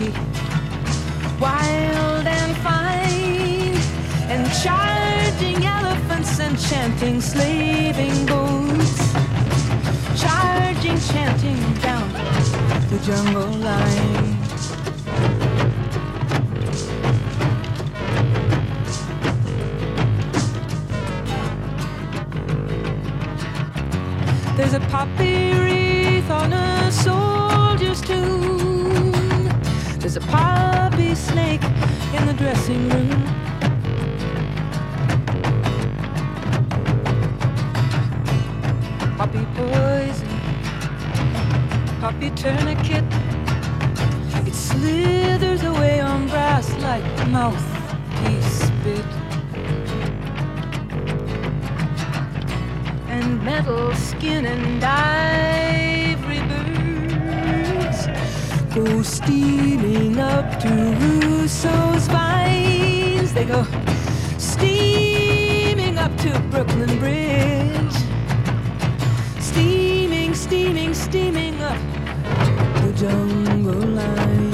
and wild and fine. And charging elephants and chanting slaving boats. Charging, chanting down the jungle line. There's a poppy wreath on a tomb. There's a poppy snake in the dressing room. Poppy poison, poppy tourniquet. It slithers away on brass like mouthpiece spit. and metal skin and birds go steaming up to Rousseau's vines. They go steaming up to Brooklyn Bridge, steaming, steaming, steaming up the jungle line.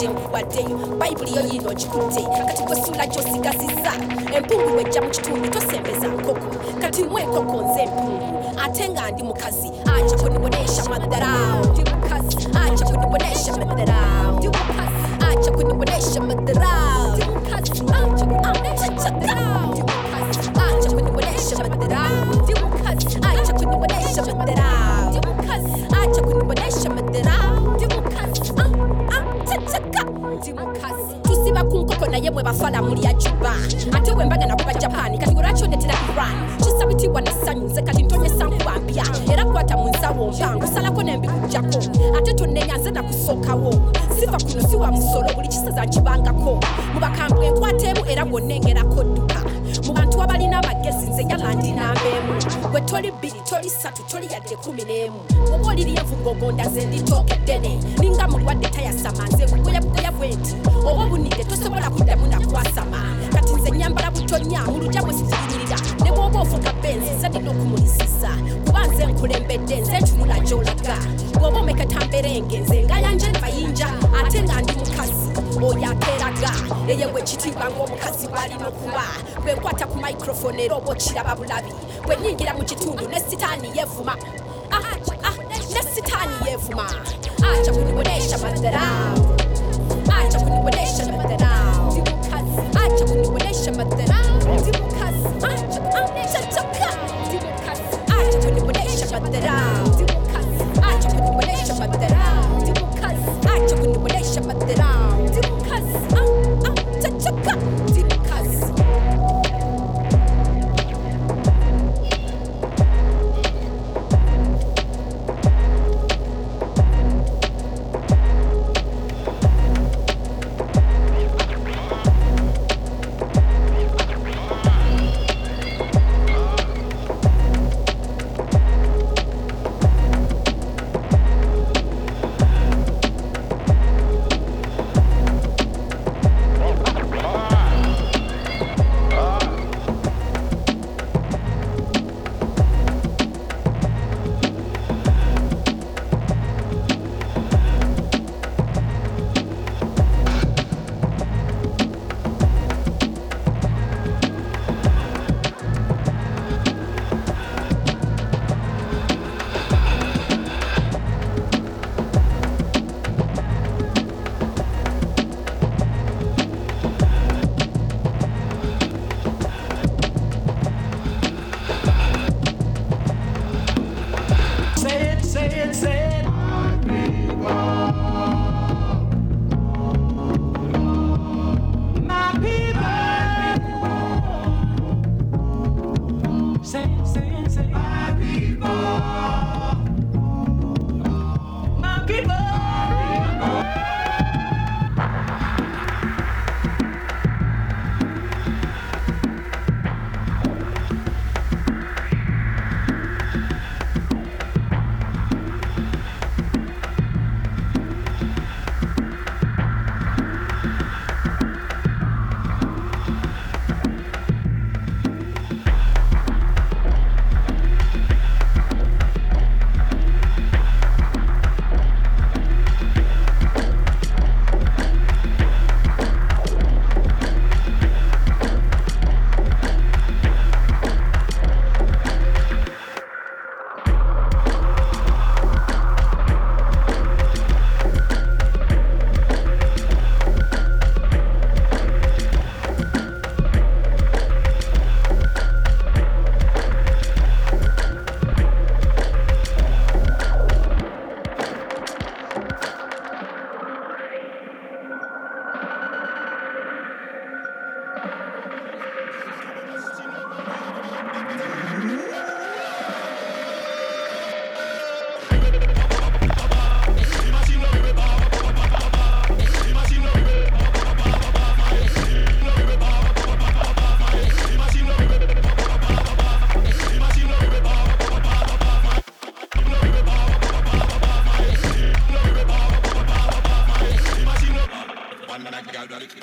nkuwaddeyo bayibuli yo yiino ogikutte kati gwesula gy'osigazizza empungu lwejja mu kitundu tosembeza nkoko. Kati mw enkoko nze empungu ate nga ndi mukazi. Aja kunibonesha madharau ndi mukazi. Aja kunibonesha madharau ndi mukazi. Aja kunibonesha madharau ndi mukazi. Aja naye mwe bafala muli ajuba ate bwe mbagana kuba japani kati olwakyondetera iran? Kisabitibwa nessanyu nze kati ntonyesa nkubambya era kwata mu nsawo mpangu salako nembikujjako ate tonnenya nze nakusookawo. Siva kuno si wa musolo buli kisaza nkibangako mu bakambwe enkwata emu era bwonnengerako dduka. Mu bantu abalina amagezi nze nyala ndinambeemu bwe toli bbiri toli ssatu toli yadde kumi n'emu. Oba oliri envugogonda ze nditooka eddene ninga mulwadde tayasama nze bugoyabugoya bwe nti oba obunidde tosobola kuddamu nakwasama kati nze nyambala butonya mu lujja bwe siziyimirira ne bw'oba ofuka benzi nze ndina okumulisiza kuba nze nkulembedde nze ntunula gy'olaga. Bw'oba omeketambirenge nze ngayanje mayinja ate nga ndi mukazi oyo akeeraga eyewe ekitiibwa ng'omukazi bw'alina okuba bwe nkwata ku microfone era oba okiraba bulabi bwenyingira mu nesitani ne sitani yevuma. Nesitani yevuma. Aca kunikoresha madharau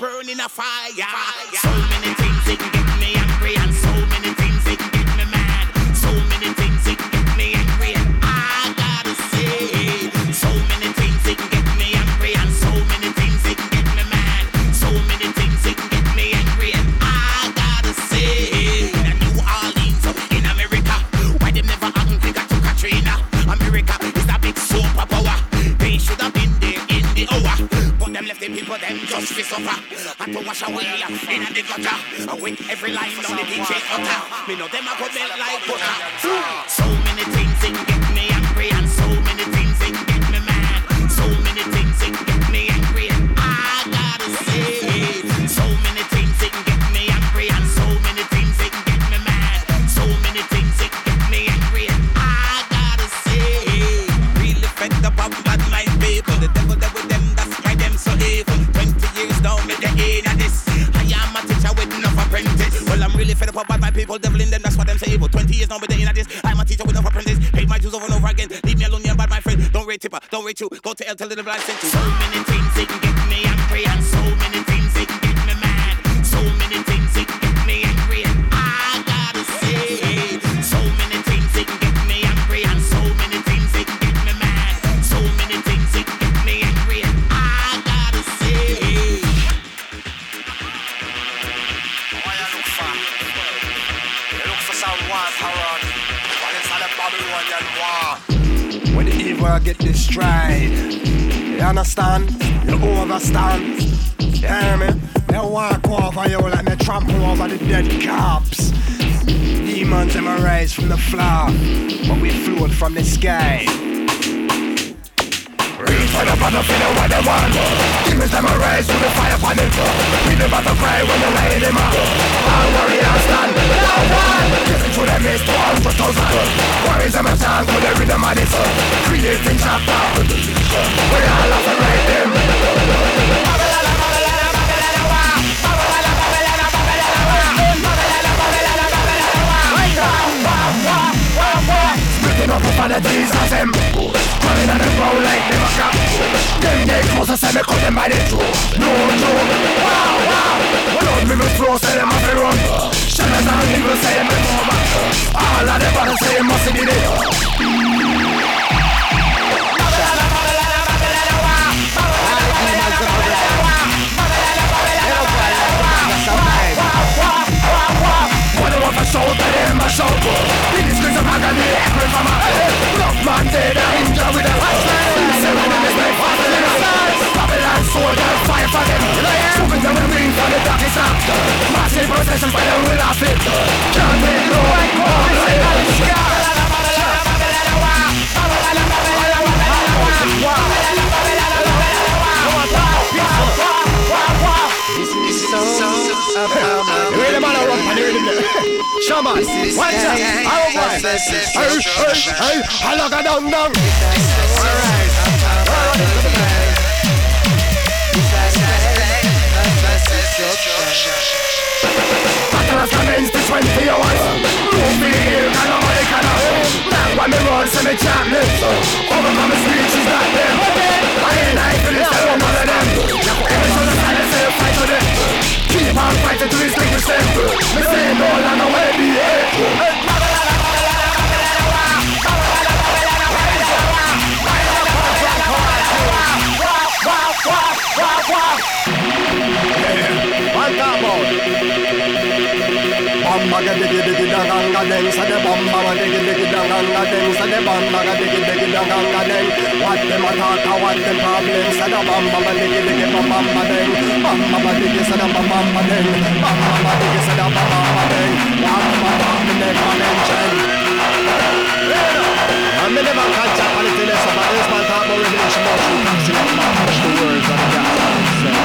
burning a fire. fire. So many things it can fi suffer I to wash away in the gutter. With every life on the DJ utter Me know them a go melt like butter. So many fed up about my people, devil in them, that's what them say evil. 20 years now, but they ain't this. I'm a teacher with no apprentice. Paid my dues over and over again. Leave me alone, yeah, bad my friend. Don't rate tipper, don't rate you. Go to hell, tell the blind sent you. So many things they can get me. where I get this stride. You understand? You overstand? You hear me? They walk over you like they trample over the dead cops. Demons and rise from the floor, but we float from the sky. Turn up on the feeling when they want Demons them raised with the fire upon it We live out the grave when they lay them up I'll worry, I'll stand, I'll run Listen to them is to hundred thousand Worries them a chance when they read them on this Creating chapter We all have to write them Wow, wow, wow. They don't put on the Jesus Hin och on the sin like är rolig, det var skatt Gymnik måste se med korten by ditt No joke. wow, wow. Blodvirus blåser en massa runt Känner när han driver säger All of Alla det say säger must be det April from a Rough man dead and ninja with a hot man Seven in his bed, five in his eyes Babylon soldier, fire for them Stupid and ring from the darkest after Massive processions by the will of it Can't be no white one, right on the sky Wow. This is so Really watch out. I. Hey, hey, hey. I down. All right. Tell us the tá, means 20 hours Move me here, and I'm like an Black women roll, send me chocolate Over from the street, she's not them I ain't like this, I don't bother them Every other side, I say fight for Keep on fighting till it's like yourself Me say no, I know where the end Wow, wow, wow. Yeah, on top. Ga diggy diggy da ganga deng. Say the bamba ga diggy diggy da ganga deng. Say the bamba ga diggy diggy da ganga deng. What them a talk a what them problem? Say the bamba ga diggy diggy ba bamba deng. Bamba ga diggy say the ba bamba deng. Bamba ga diggy say the ba bamba deng. Bamba ga neck my mention. I'm back and chat on the telescope, but this man talk about revelation about taxi, like man, push the words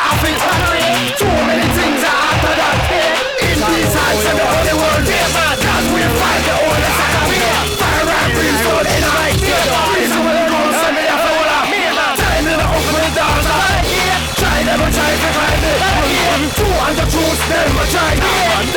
I feel Too many things are after that. In these hands of the holy world. Cause we fight the holy second. Fire and brimstone in mic. Please, I'm gonna go send me a follow. Time in the open doors. Try never try to climb it. Two hundred truths, never try.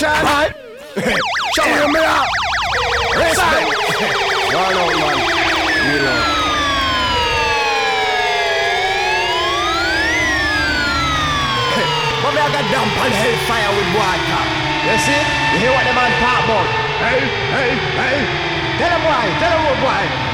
Destruction. Right? Show me up. Respect. Run out, man. You know. But me I got dump on hellfire with water. You see? You hear what the man talk about? Hey, hey, hey. Tell him why. Tell him what why.